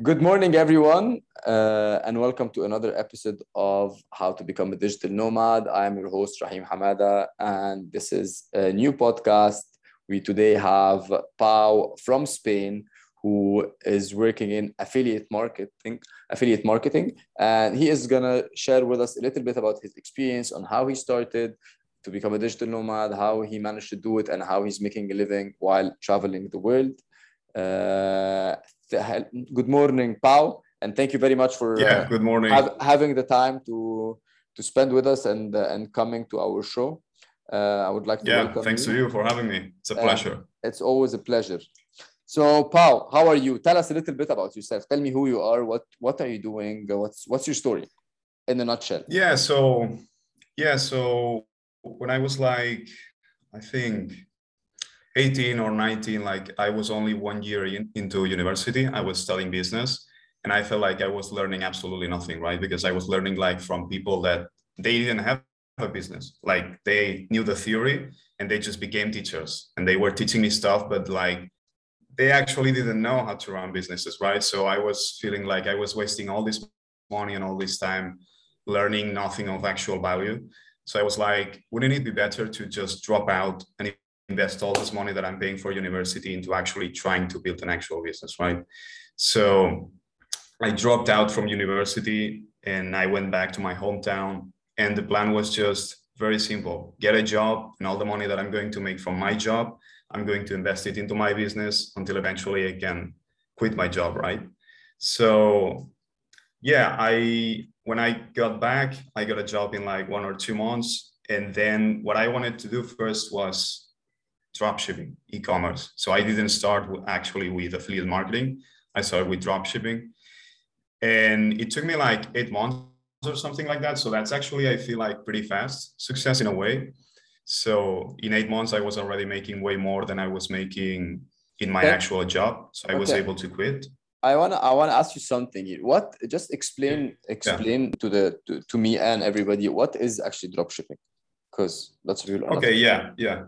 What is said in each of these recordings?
Good morning, everyone, uh, and welcome to another episode of How to Become a Digital Nomad. I'm your host, Rahim Hamada, and this is a new podcast. We today have Pau from Spain, who is working in affiliate marketing, affiliate marketing, and he is gonna share with us a little bit about his experience on how he started to become a digital nomad, how he managed to do it, and how he's making a living while traveling the world. Uh, good morning, Pau, and thank you very much for yeah. Good morning. Have, having the time to to spend with us and uh, and coming to our show. Uh, I would like to yeah. Thanks you. to you for having me. It's a pleasure. it's always a pleasure. So, Pau, how are you? Tell us a little bit about yourself. Tell me who you are. What what are you doing? What's what's your story, in a nutshell? Yeah. So, yeah. So when I was like, I think 18 or 19 like i was only one year in, into university. I was studying business and i felt like i was learning absolutely nothing right? Because i was learning like from people that they didn't have a business. Like they knew the theory and they just became teachers and they were teaching me stuff but like they actually didn't know how to run businesses right? So i was feeling like i was wasting all this money and all this time learning nothing of actual value. So i was like wouldn't it be better to just drop out and invest all this money that I'm paying for university into actually trying to build an actual business, right? So I dropped out from university and I went back to my hometown. And the plan was just very simple get a job, and all the money that I'm going to make from my job, I'm going to invest it into my business until eventually I can quit my job, right? So, yeah, I when I got back, I got a job in like one or two months. And then what I wanted to do first was dropshipping, e-commerce. So I didn't start actually with affiliate marketing. I started with dropshipping, and it took me like eight months or something like that. So that's actually I feel like pretty fast success in a way. So in eight months, I was already making way more than I was making in my okay. actual job. So I okay. was able to quit. I wanna I wanna ask you something. What just explain explain yeah. to the to, to me and everybody what is actually dropshipping? Because that's real. Okay, yeah, yeah.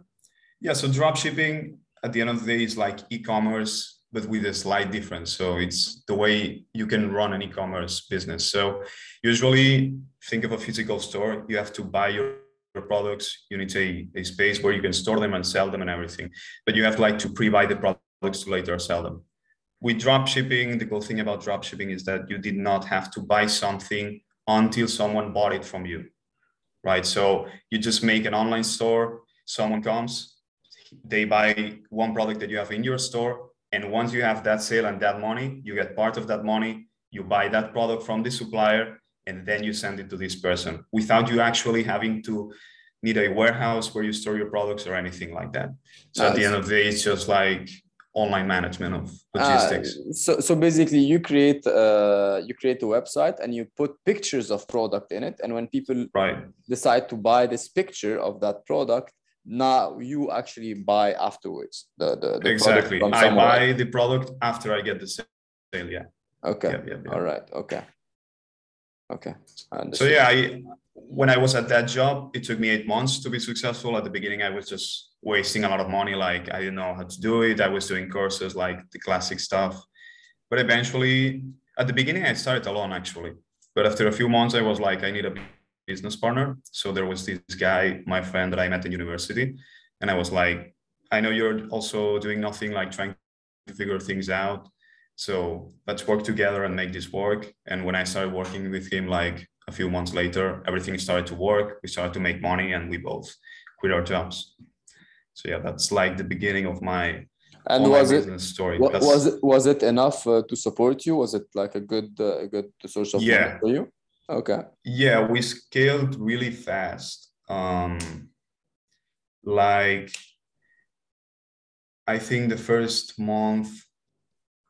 Yeah, so drop shipping at the end of the day is like e-commerce, but with a slight difference. So it's the way you can run an e-commerce business. So usually think of a physical store. You have to buy your, products. You need a, a space where you can store them and sell them and everything. But you have like to pre-buy the products to later sell them. With drop shipping, the cool thing about drop shipping is that you did not have to buy something until someone bought it from you. Right. So you just make an online store, someone comes, they buy one product that you have in your store and once you have that sale and that money you get part of that money you buy that product from the supplier and then you send it to this person without you actually having to need a warehouse where you store your products or anything like that so at the end of the day it's just like online management of logistics uh, so so basically you create uh, you create a website and you put pictures of product in it and when people right. decide to buy this picture of that product now you actually buy afterwards the, the, the exactly. i buy the product after i get the sale yeah. Okay. Yeah, yeah, yeah. all right. Okay. Okay. So yeah I, when i was at that job it took me eight months to be successful. At the beginning i was just wasting a lot of money. Like i didn't know how to do it. I was doing courses like the classic stuff. But eventually at the beginning i started alone actually. But after a few months i was like i need a business partner. So there was this guy, my friend that I met in university, and I was like, I know you're also doing nothing like trying to figure things out. So let's work together and make this work. And when I started working with him, like a few months later, everything started to work. We started to make money, and we both quit our jobs. So yeah, that's like the beginning of my and was it story. was it was it enough uh, to support you? Was it like a good uh, a good source of yeah. for you? Okay. Yeah, we scaled really fast. Um, like, I think the first month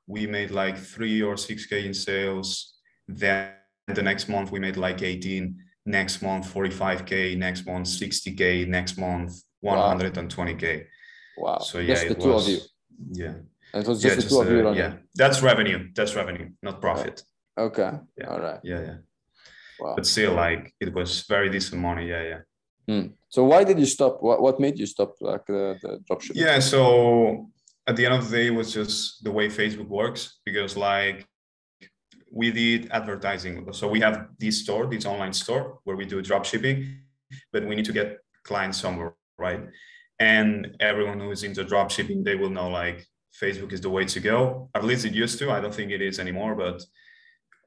we made like three or six K in sales. Then the next month we made like 18. Next month, 45K. Next month, 60K. Next month, 120K. Wow. So yeah, just the two was, of you. Yeah. It was just yeah, the two uh, of you. Yeah, that's revenue. That's revenue, not profit. Okay. Yeah. All right. Yeah, yeah. Wow. But still, like it was very decent money. Yeah, yeah. Hmm. So why did you stop? What what made you stop like the, the dropshipping? Yeah, so at the end of the day, it was just the way Facebook works because like we did advertising. So we have this store, this online store where we do drop shipping, but we need to get clients somewhere, right? And everyone who is into drop shipping, they will know like Facebook is the way to go. At least it used to. I don't think it is anymore, but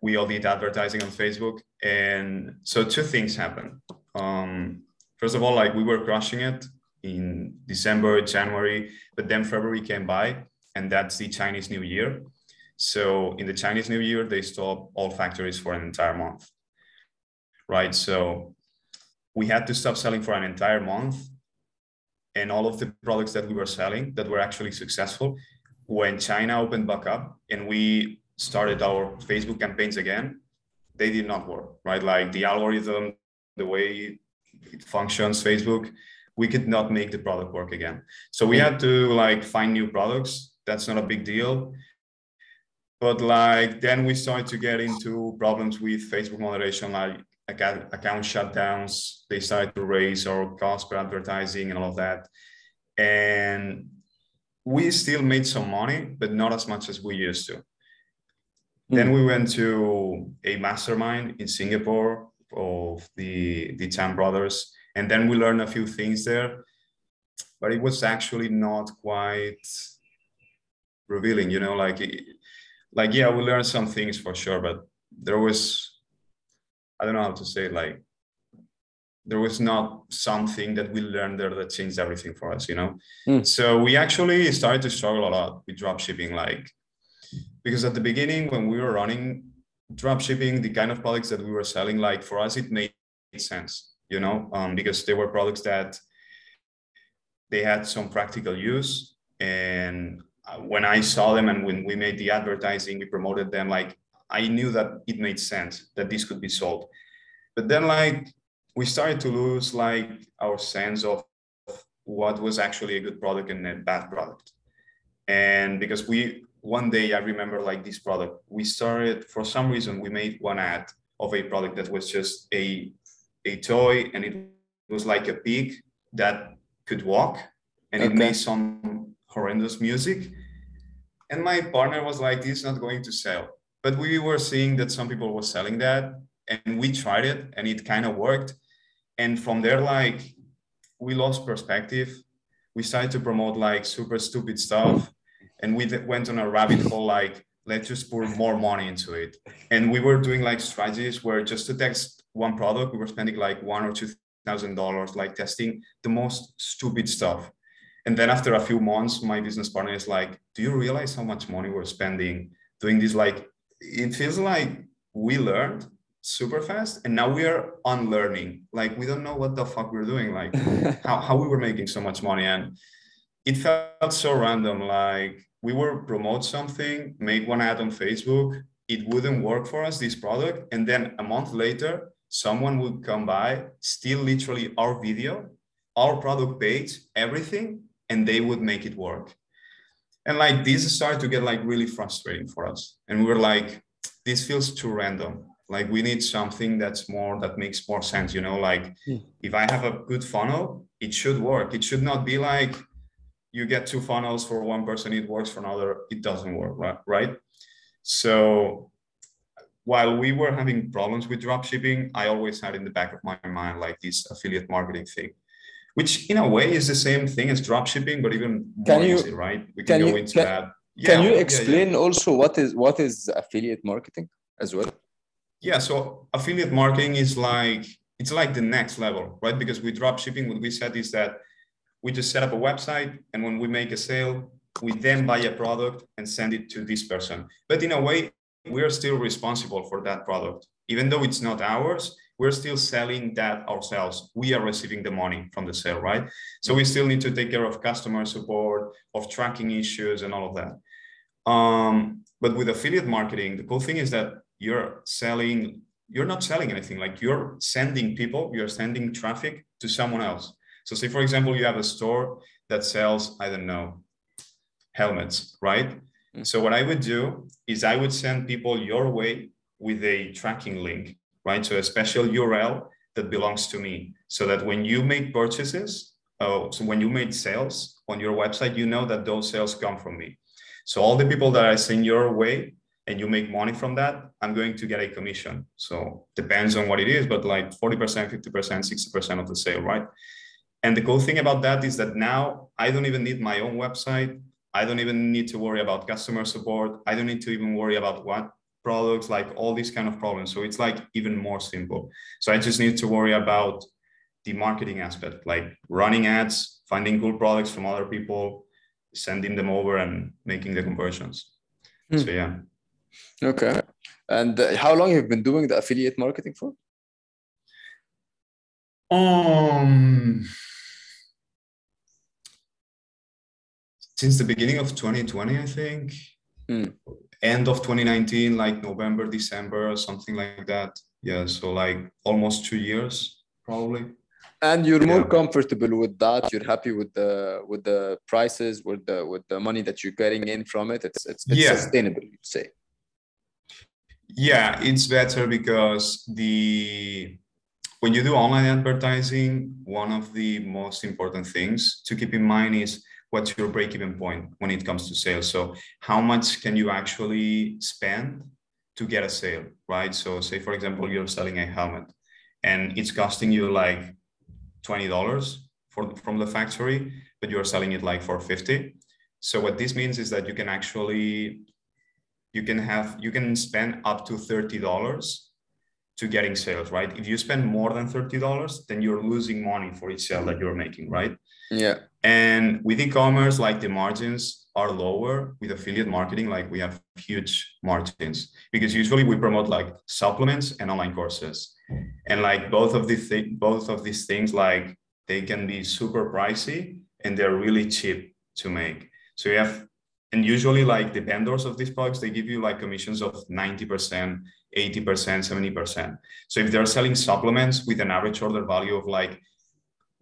we all did advertising on Facebook. And so two things happened. Um, first of all, like we were crushing it in December, January, but then February came by, and that's the Chinese New Year. So in the Chinese New Year, they stop all factories for an entire month, right? So we had to stop selling for an entire month, and all of the products that we were selling that were actually successful, when China opened back up and we started our Facebook campaigns again, they did not work, right? Like the algorithm, the way it functions, Facebook, we could not make the product work again. So we had to like find new products. That's not a big deal. But like then we started to get into problems with Facebook moderation, like account, shutdowns. They started to raise our cost per advertising and all of that. And we still made some money, but not as much as we used to. Then we went to a mastermind in Singapore of the the Chan brothers, and then we learned a few things there. But it was actually not quite revealing, you know, like like yeah, we learned some things for sure, but there was I don't know how to say it, like there was not something that we learned there that changed everything for us, you know. Mm. So we actually started to struggle a lot with drop shipping, like because at the beginning when we were running drop shipping, the kind of products that we were selling, like for us, it made sense, you know, um, because they were products that they had some practical use. And uh, when I saw them and when we made the advertising, we promoted them, like I knew that it made sense that this could be sold. But then, like, we started to lose like our sense of what was actually a good product and a bad product and because we one day i remember like this product. We started for some reason we made one ad of a product that was just a a toy and it was like a pig that could walk and okay. it made some horrendous music. And my partner was like this is not going to sell. But we were seeing that some people were selling that and we tried it and it kind of worked. And from there like we lost perspective. We started to promote like super stupid stuff and we went on a rabbit hole like let's just pour more money into it. And we were doing like strategies where just to test one product we were spending like one or two thousand dollars like testing the most stupid stuff. And then after a few months my business partner is like do you realize how much money we're spending doing this? Like it feels like we learned super fast and now we are unlearning. Like we don't know what the fuck we're doing like how, how we were making so much money. And it felt so random like we were promote something make one ad on facebook it wouldn't work for us this product and then a month later someone would come by steal literally our video our product page everything and they would make it work and like this started to get like really frustrating for us and we were like this feels too random like we need something that's more that makes more sense you know like. Hmm. if i have a good funnel it should work it should not be like you get two funnels for one person it works for another it doesn't work right? Right? So while we were having problems with drop shipping i always had in the back of my mind like this affiliate marketing thing which in a way is the same thing as drop shipping but even more can you, easy right? We can, can go you, into can, that. yeah, can you explain yeah, yeah. also what is what is affiliate marketing as well? Yeah, so affiliate marketing is like it's like the next level, right? Because with drop shipping, what we said is that we just set up a website, and when we make a sale, we then buy a product and send it to this person. But in a way, we are still responsible for that product, even though it's not ours. We're still selling that ourselves. We are receiving the money from the sale, right? So we still need to take care of customer support, of tracking issues, and all of that. Um, but with affiliate marketing, the cool thing is that you're selling you're not selling anything like you're sending people you're sending traffic to someone else so say for example you have a store that sells i don't know helmets right mm-hmm. so what i would do is i would send people your way with a tracking link right so a special url that belongs to me so that when you make purchases oh so when you make sales on your website you know that those sales come from me so all the people that i send your way and you make money from that, I'm going to get a commission. So depends on what it is, but like 40%, 50%, 60% of the sale, right? And the cool thing about that is that now I don't even need my own website. I don't even need to worry about customer support. I don't need to even worry about what products, like all these kind of problems. So it's like even more simple. So I just need to worry about the marketing aspect, like running ads, finding cool products from other people, sending them over and making the conversions. Hmm. So yeah. Okay. And uh, how long have you been doing the affiliate marketing for? Um since the beginning of 2020, I think. Hmm. End of 2019, like November, December, or something like that. Yeah, so like almost two years, probably. And you're more comfortable with that. You're happy with the with the prices, with the with the money that you're getting in from it. It's it's, it's yeah. sustainable, you'd say. Yeah, it's better because the when you do online advertising, one of the most important things to keep in mind is what's your break-even point when it comes to sales? So how much can you actually spend to get a sale right? So say for example you're selling a helmet and it's costing you like $20 for, from the factory but you're selling it like for 50 so what this means is that you can actually you can have you can spend up to $30 to getting sales right if you spend more than $30 then you're losing money for each sale that you're making right yeah and with e-commerce, like the margins are lower. With affiliate marketing, like we have huge margins because usually we promote like supplements and online courses, and like both of these th- both of these things, like they can be super pricey and they're really cheap to make. So you have, and usually like the vendors of these products, they give you like commissions of ninety percent, eighty percent, seventy percent. So if they're selling supplements with an average order value of like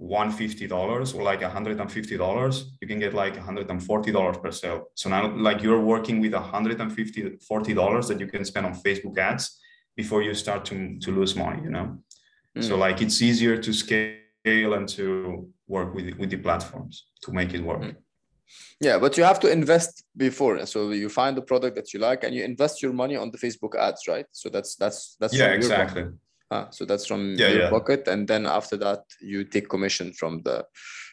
$150 or like $150, you can get like $140 per sale. So now like you're working with $150, $40 that you can spend on Facebook ads before you start to, to lose money, you know? Mm. So like it's easier to scale and to work with, with the platforms to make it work. Mm. Yeah, but you have to invest before. So you find the product that you like and you invest your money on the Facebook ads, right? So that's that's that's yeah, exactly. Ah, so that's from yeah, your yeah. pocket, and then after that you take commission from the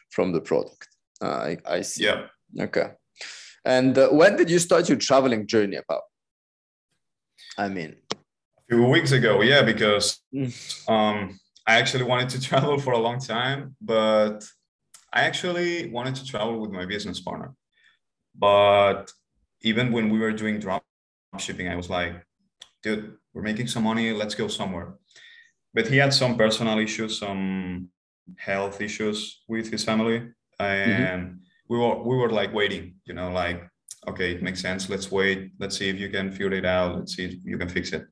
from the product. Uh, I, I see. Yeah. Okay. And uh, when did you start your traveling journey about? I mean, a few weeks ago, yeah, because mm. um, I actually wanted to travel for a long time, but I actually wanted to travel with my business partner. But even when we were doing drop shipping, I was like, dude, we're making some money, let's go somewhere but he had some personal issues, some health issues with his family, and mm-hmm. we were we were like waiting, you know, like okay, it makes sense. Let's wait. Let's see if you can figure it out. Let's see if you can fix it.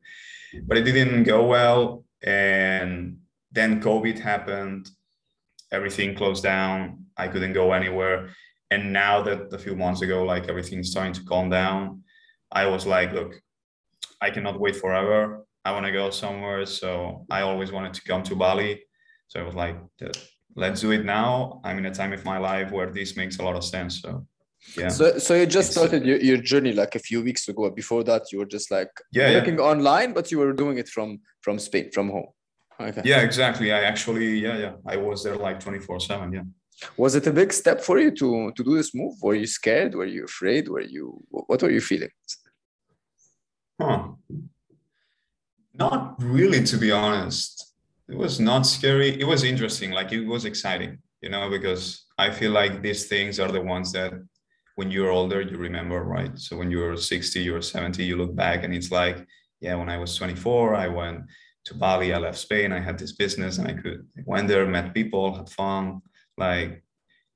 But it didn't go well, and then COVID happened. Everything closed down. I couldn't go anywhere. And now that a few months ago, like everything's starting to calm down, I was like, look, I cannot wait forever. I want to go somewhere. So I always wanted to come to Bali. So I was like, let's do it now. I'm in a time of my life where this makes a lot of sense. So yeah. So so you just started your, your journey like a few weeks ago. Before that, you were just like yeah, working yeah. online, but you were doing it from from Spain, from home. Okay. Yeah, exactly. I actually, yeah, yeah. I was there like 24-7. Yeah. Was it a big step for you to to do this move? Were you scared? Were you afraid? Were you what were you feeling? Huh. Not really, to be honest. It was not scary. It was interesting. Like it was exciting, you know, because I feel like these things are the ones that when you're older, you remember, right? So when you're 60, you're 70, you look back and it's like, yeah, when I was 24, I went to Bali, I left Spain, I had this business and I could I went there, met people, had fun. Like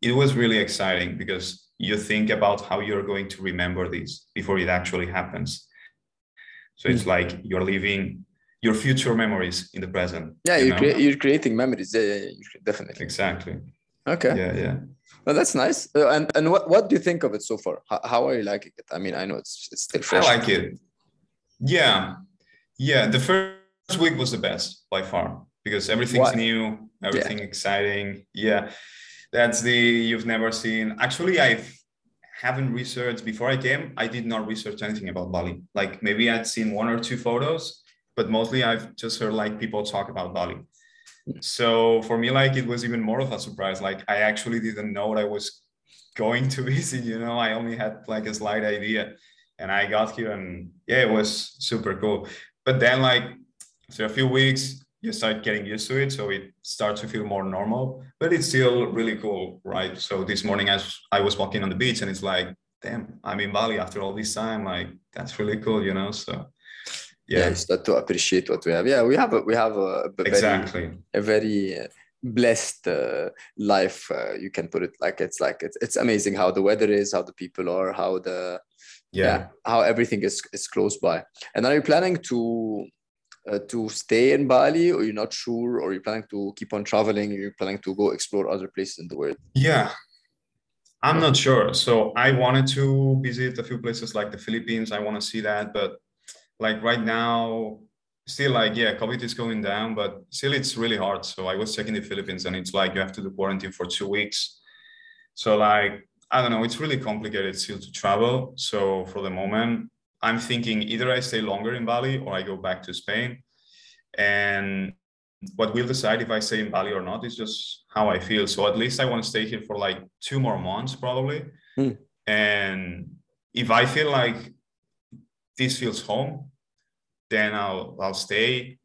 it was really exciting because you think about how you're going to remember this before it actually happens. So it's hmm. like you're living your future memories in the present. Yeah, you are crea- you're creating memories. Yeah, yeah, yeah, definitely. Exactly. Okay. Yeah, yeah. Well, that's nice. Uh, and and what, what do you think of it so far? How, how are you liking it? I mean, I know it's it's still fresh. I like it. Yeah, yeah. The first week was the best by far because everything's what? new, everything yeah. exciting. Yeah, that's the you've never seen. Actually, I've haven't researched before I came. I did not research anything about Bali. Like maybe I'd seen one or two photos, but mostly I've just heard like people talk about Bali. So for me, like it was even more of a surprise. Like I actually didn't know what I was going to visit. You know, I only had like a slight idea, and I got here, and yeah, it was super cool. But then, like after a few weeks, you start getting used to it, so it starts to feel more normal. But it's still really cool, right? So this morning, as I was walking on the beach, and it's like, damn, I'm in Bali after all this time. Like that's really cool, you know. So yeah, you start to appreciate what we have. Yeah, we have a, we have a, a exactly very, a very uh, blessed uh, life. Uh, you can put it like it's like it's it's amazing how the weather is, how the people are, how the yeah, yeah how everything is is close by. And are you planning to uh, to stay in Bali, or you're not sure, or you're planning to keep on traveling? You're planning to go explore other places in the world? Yeah, I'm not sure. So I wanted to visit a few places like the Philippines. I want to see that, but like right now, still like yeah, COVID is going down, but still it's really hard. So I was checking the Philippines, and it's like you have to do quarantine for two weeks. So like I don't know, it's really complicated still to travel. So for the moment, I'm thinking either I stay longer in Bali or I go back to Spain. And what we'll decide if I stay in Bali or not is just how I feel. So at least I want to stay here for like two more months probably. Mm. And if I feel like this feels home, then I'll I'll stay.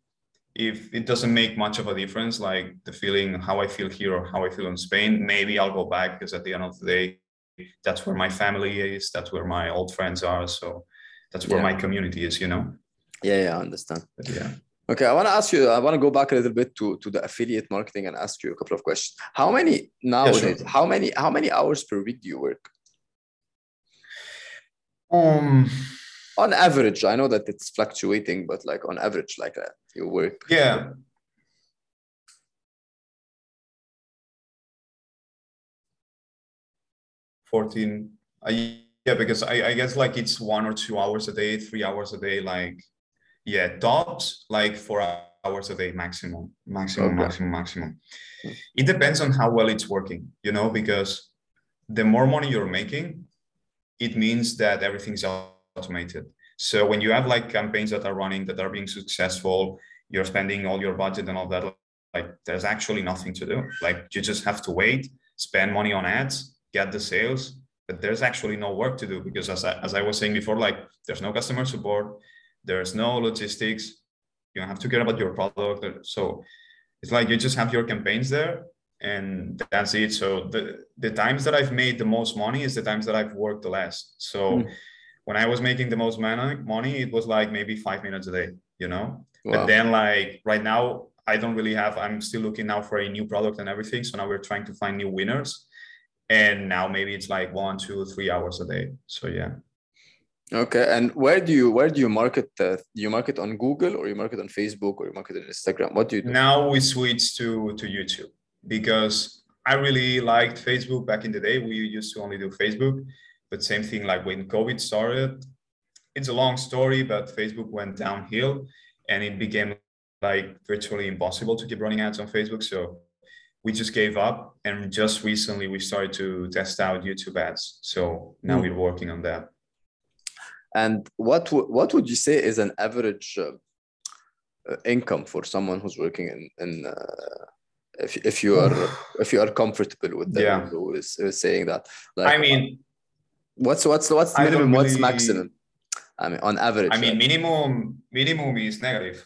If it doesn't make much of a difference, like the feeling how I feel here or how I feel in Spain, maybe I'll go back because at the end of the day, that's where my family is, that's where my old friends are. So that's where yeah. my community is you know yeah yeah i understand but yeah okay i want to ask you i want to go back a little bit to to the affiliate marketing and ask you a couple of questions how many nowadays yeah, sure. how many how many hours per week do you work um on average i know that it's fluctuating but like on average like that you work yeah Fourteen. I yeah, because I, I guess like it's one or two hours a day, three hours a day, like yeah, tops like four hours a day maximum, maximum, okay. maximum, maximum. It depends on how well it's working, you know, because the more money you're making, it means that everything's automated. So when you have like campaigns that are running that are being successful, you're spending all your budget and all that, like there's actually nothing to do. Like you just have to wait, spend money on ads, get the sales, but there's actually no work to do because as I, as I was saying before like there's no customer support there's no logistics you have to care about your product. So it's like you just have your campaigns there and that's it. So the the times that i've made the most money is the times that i've worked the less. So mm. when i was making the most money it was like maybe five minutes a day you know? Wow. but then like right now i don't really have i'm still looking now for a new product and everything. So now we're trying to find new winners and now maybe it's like one two three hours a day. So yeah. Okay and where do you where do you market uh, do you market on google or you market on facebook or you market on instagram? What do you do? Now we switch to to youtube because i really liked facebook back in the day. We used to only do facebook but same thing like when covid started it's a long story but facebook went downhill and it became like virtually impossible to keep running ads on facebook. So we just gave up and just recently we started to test out youtube ads. So now mm. we're working on that. And what what would you say is an average uh, income for someone who's working in in uh, if, if you are if you are comfortable with that yeah. who is, is saying that? Like i mean what's what's what's minimum really, what's maximum? I mean on average i mean right? minimum minimum is negative.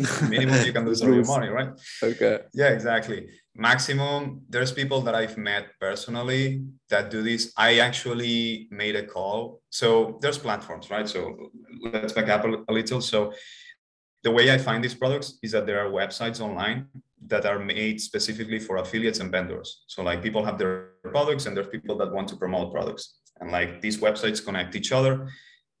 Minimum you can lose all your money right? Okay. Yeah exactly maximum there's people that i've met personally that do this. I actually made a call. So there's platforms right? So let's back up a, little. So the way i find these products is that there are websites online that are made specifically for affiliates and vendors. So like people have their products and there's people that want to promote products. And like these websites connect each other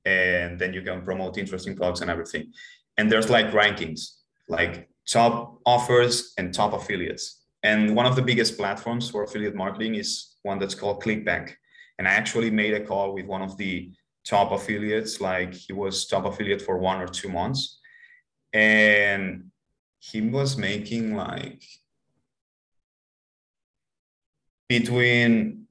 and then you can promote interesting products and everything. And there's like rankings like top offers and top affiliates and one of the biggest platforms for affiliate marketing is one that's called ClickBank. And I actually made a call with one of the top affiliates, like he was top affiliate for one or two months. And he was making like between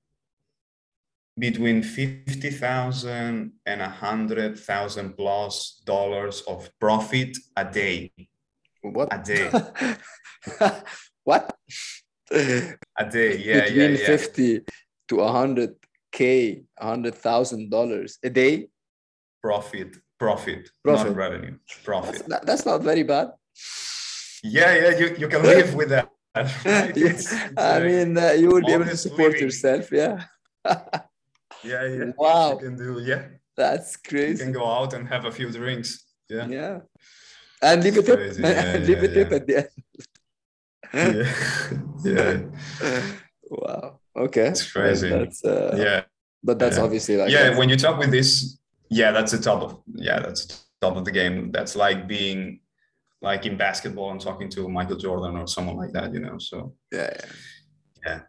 between 50,000 and 100,000 plus dollars of profit a day. What? A day. what? A day, yeah, Between yeah, yeah. 50 to 100K, $100,000 a day? Profit, profit, Profit. not revenue. That's, Profit. that's not very bad. Yeah, yeah, you, you can live with that. right? Yeah, It's- I mean, uh, you will be able to support living. yourself. Yeah. yeah, yeah. Wow. You can do, yeah. That's crazy. You can go out and have a few drinks. Yeah. Yeah. And leave a It's tip. crazy. Yeah, leave a yeah, tip yeah. at the end. Yeah. yeah. wow. Okay. It's crazy. That's, uh, Yeah. But that's Yeah. obviously like yeah when you talk with this yeah that's the top of yeah that's the top of the game that's like being like in basketball and talking to michael jordan or someone like that you know so yeah, yeah. Yeah.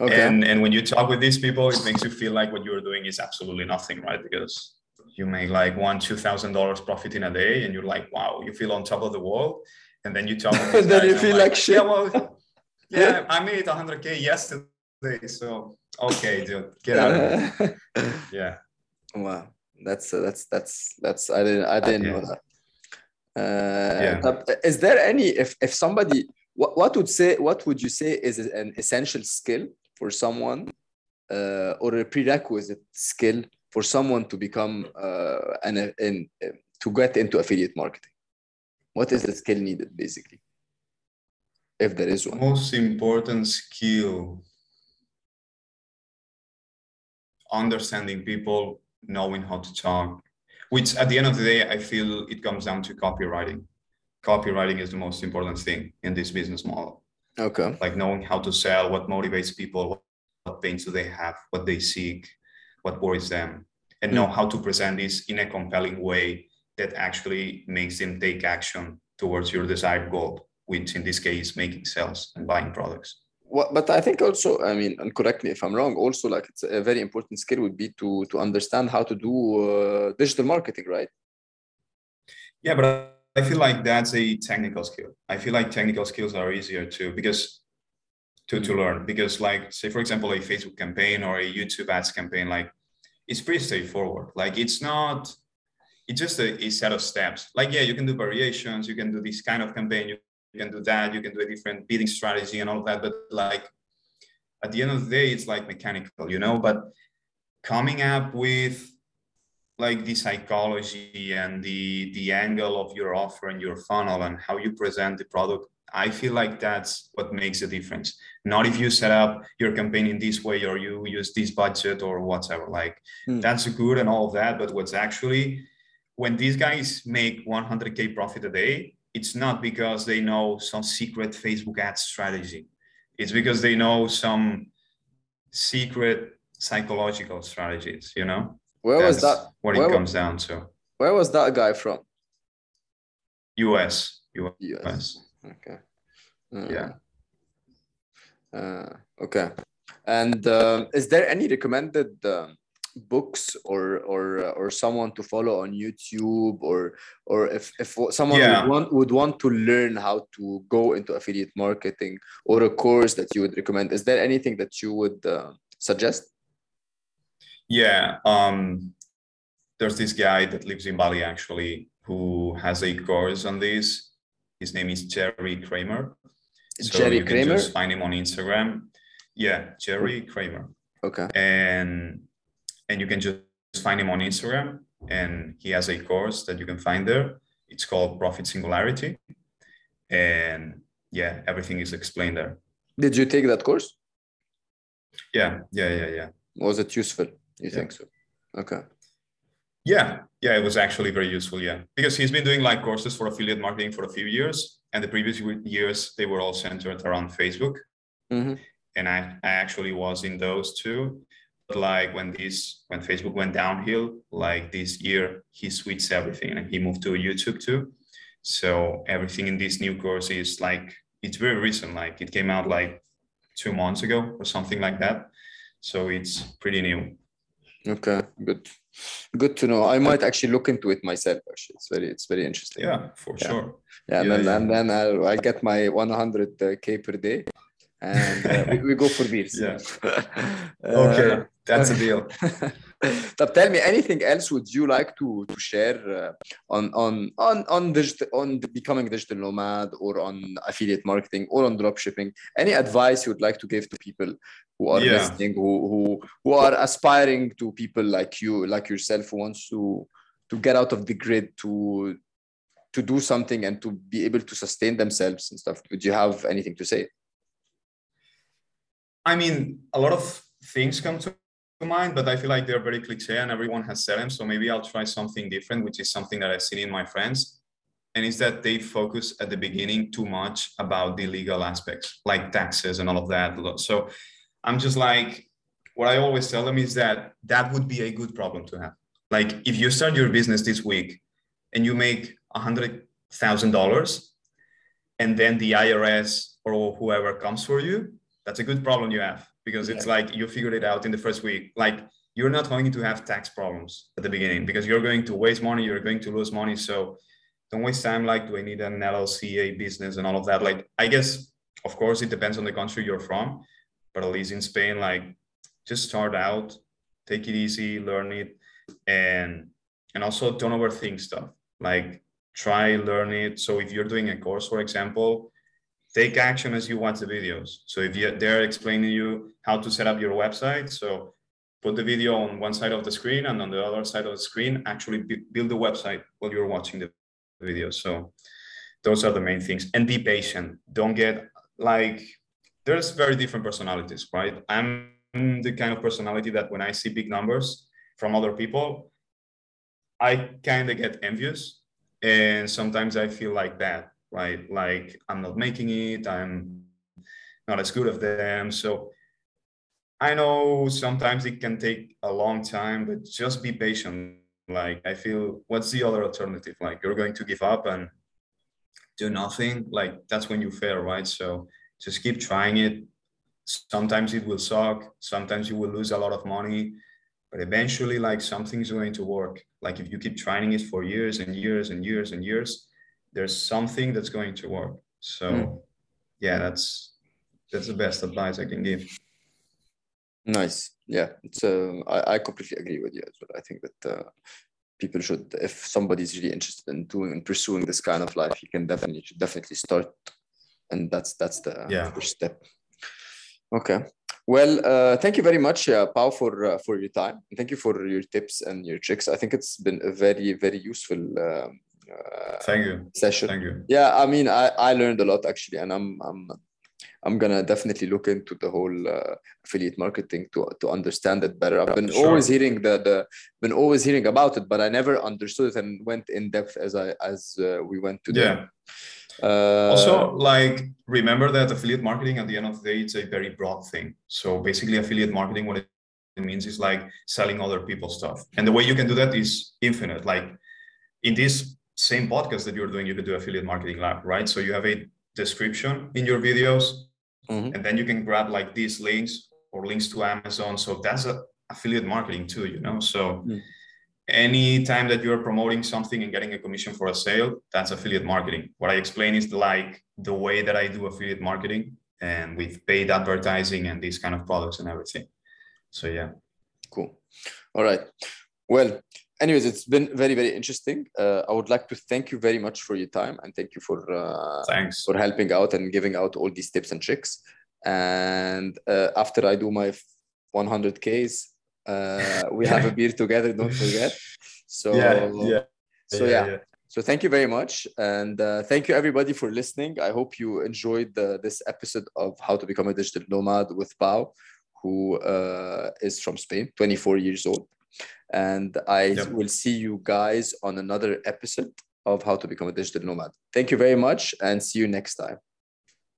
Okay. and and when you talk with these people it makes you feel like what you're doing is absolutely nothing right because you make like one two thousand dollars profit in a day and you're like wow you feel on top of the world and then you talk with these Then you feel like shit. yeah well yeah i made 100k yesterday so okay dude get out of here yeah wow. That's uh, that's that's that's I didn't I didn't know that. Uh, Yeah. Is there any if if somebody what, what would say what would you say is an essential skill for someone uh, or a prerequisite skill for someone to become uh, an in to get into affiliate marketing? What is the skill needed basically? If there is one. most important skill understanding people knowing how to talk which at the end of the day i feel it comes down to copywriting copywriting is the most important thing in this business model Okay. like knowing how to sell what motivates people what, what pains do they have what they seek what worries them and know hmm. how to present this in a compelling way that actually makes them take action towards your desired goal which in this case making sales and buying products What, but I think also, I mean, and correct me if I'm wrong. Also, like it's a very important skill would be to to understand how to do uh, digital marketing, right? Yeah, but I feel like that's a technical skill. I feel like technical skills are easier to because to, to learn because like say for example a Facebook campaign or a YouTube ads campaign, like it's pretty straightforward. Like it's not it's just a, a set of steps. Like yeah, you can do variations, you can do this kind of campaign, you can do that, you can do a different bidding strategy and all of that. But like at the end of the day, it's like mechanical, you know. But coming up with like the psychology and the the angle of your offer and your funnel and how you present the product i feel like that's what makes a difference not if you set up your campaign in this way or you use this budget or whatever like Hmm. that's good and all of that but what's actually when these guys make 100k profit a day it's not because they know some secret facebook ad strategy it's because they know some secret psychological strategies you know Where was that? what where it comes down to. Where was that guy from? US. US. US. Okay. Uh, Yeah. Uh, okay. And um, is there any recommended um, books or or uh, or someone to follow on YouTube or or if if someone Yeah. would want would want to learn how to go into affiliate marketing or a course that you would recommend? Is there anything that you would uh, suggest? Yeah. Um, there's this guy that lives in Bali actually who has a course on this. His name is Jerry Kramer. So Jerry you can Kramer. just find him on Instagram. Yeah, Jerry Kramer. Okay. And and you can just find him on Instagram and he has a course that you can find there. It's called Profit Singularity. And yeah, everything is explained there. Did you take that course? Yeah, yeah, yeah, yeah. Was it useful? You Yeah. think so? Okay. Yeah, yeah, it was actually very useful. Yeah, because he's been doing like courses for affiliate marketing for a few years, and the previous years they were all centered around Facebook, Mhm. and I, I actually was in those too. Like when this when Facebook went downhill, like this year, he switched everything and he moved to YouTube too. So everything in this new course is like it's very recent. Like it came out like two months ago or something like that. So it's pretty new. Okay, good, good to know. I might actually look into it myself. Actually, it's very, it's very interesting. Yeah, for Yeah. sure. yeah, and then yeah. and then I'll, I get my 100k per day, and uh, we, we, go for beers. Yeah. okay, that's a deal. طب tell me anything else would you like to to share uh, on on on on digital on becoming digital nomad or on affiliate marketing or on drop shipping? Any advice you would like to give to people who are yeah. listening, who who who are aspiring to people like you, like yourself, who wants to to get out of the grid to to do something and to be able to sustain themselves and stuff. Would you have anything to say? I mean, a lot of things come to mind, but I feel like they're very cliche and everyone has said them. So maybe I'll try something different, which is something that I've seen in my friends. And is that they focus at the beginning too much about the legal aspects, like taxes and all of that. So I'm just like, what I always tell them is that that would be a good problem to have. Like if you start your business this week and you make a hundred thousand dollars, and then the IRS or whoever comes for you, that's a good problem you have because it's yeah. like you figured it out in the first week. Like you're not going to have tax problems at the beginning because you're going to waste money, you're going to lose money. So don't waste time. Like, do I need an LLC, a business, and all of that? Like, I guess, of course, it depends on the country you're from, but at least in Spain, like, just start out, take it easy, learn it, and and also don't overthink stuff. Like, try learn it. So if you're doing a course, for example, take action as you watch the videos. So if you, they're explaining you how to set up your website, so put the video on one side of the screen and on the other side of the screen, actually build the website while you're watching the video. So those are the main things. And be patient. Don't get like, there's very different personalities, right? I'm the kind of personality that when I see big numbers from other people, I kind of get envious. And sometimes I feel like that right? Like I'm not making it, I'm not as good as them. So I know sometimes it can take a long time, but just be patient. Like I feel what's the other alternative? Like you're going to give up and do nothing. Like that's when you fail, right? So just keep trying it. Sometimes it will suck. Sometimes you will lose a lot of money, but eventually like something's going to work. Like if you keep trying it for years and years and years and years, there's something that's going to work. So mm. yeah, that's that's the best advice I can give. Nice. Yeah, it's uh, I, I completely agree with you as well. I think that uh, people should, if somebody's really interested in doing and pursuing this kind of life, you can definitely definitely start, and that's that's the yeah. first step. Okay. Well, uh, thank you very much, uh, Pau, for uh, for your time. And thank you for your tips and your tricks. I think it's been a very very useful um, uh, thank you. Session. Thank you. Yeah i mean i i learned a lot actually and i'm i'm i'm gonna definitely look into the whole uh, affiliate marketing to to understand it better. I've been sure. always hearing the the been always hearing about it but i never understood it and went in depth as i as uh, we went to yeah. Uh, also like remember that affiliate marketing at the end of the day it's a very broad thing. So basically affiliate marketing what it means is like selling other people's stuff. And the way you can do that is infinite. Like in this same podcast that you're doing, you could do affiliate marketing lab, right? So you have a description in your videos, mm-hmm. and then you can grab like these links or links to Amazon. So that's a affiliate marketing too, you know. So mm. any time that you're promoting something and getting a commission for a sale, that's affiliate marketing. What I explain is like the way that I do affiliate marketing and with paid advertising and these kind of products and everything. So yeah. Cool. All right. Well, anyways, it's been very, very interesting. Uh, I would like to thank you very much for your time and thank you for uh, thanks for helping out and giving out all these tips and tricks. And uh, after I do my 100 Ks, uh, we have a beer together. Don't forget. So yeah, yeah. So yeah. yeah. So thank you very much, and uh, thank you everybody for listening. I hope you enjoyed the, this episode of How to Become a Digital Nomad with Pau, who uh, is from Spain, 24 years old. And I yep. will see you guys on another episode of How to Become a Digital Nomad. Thank you very much and see you next time.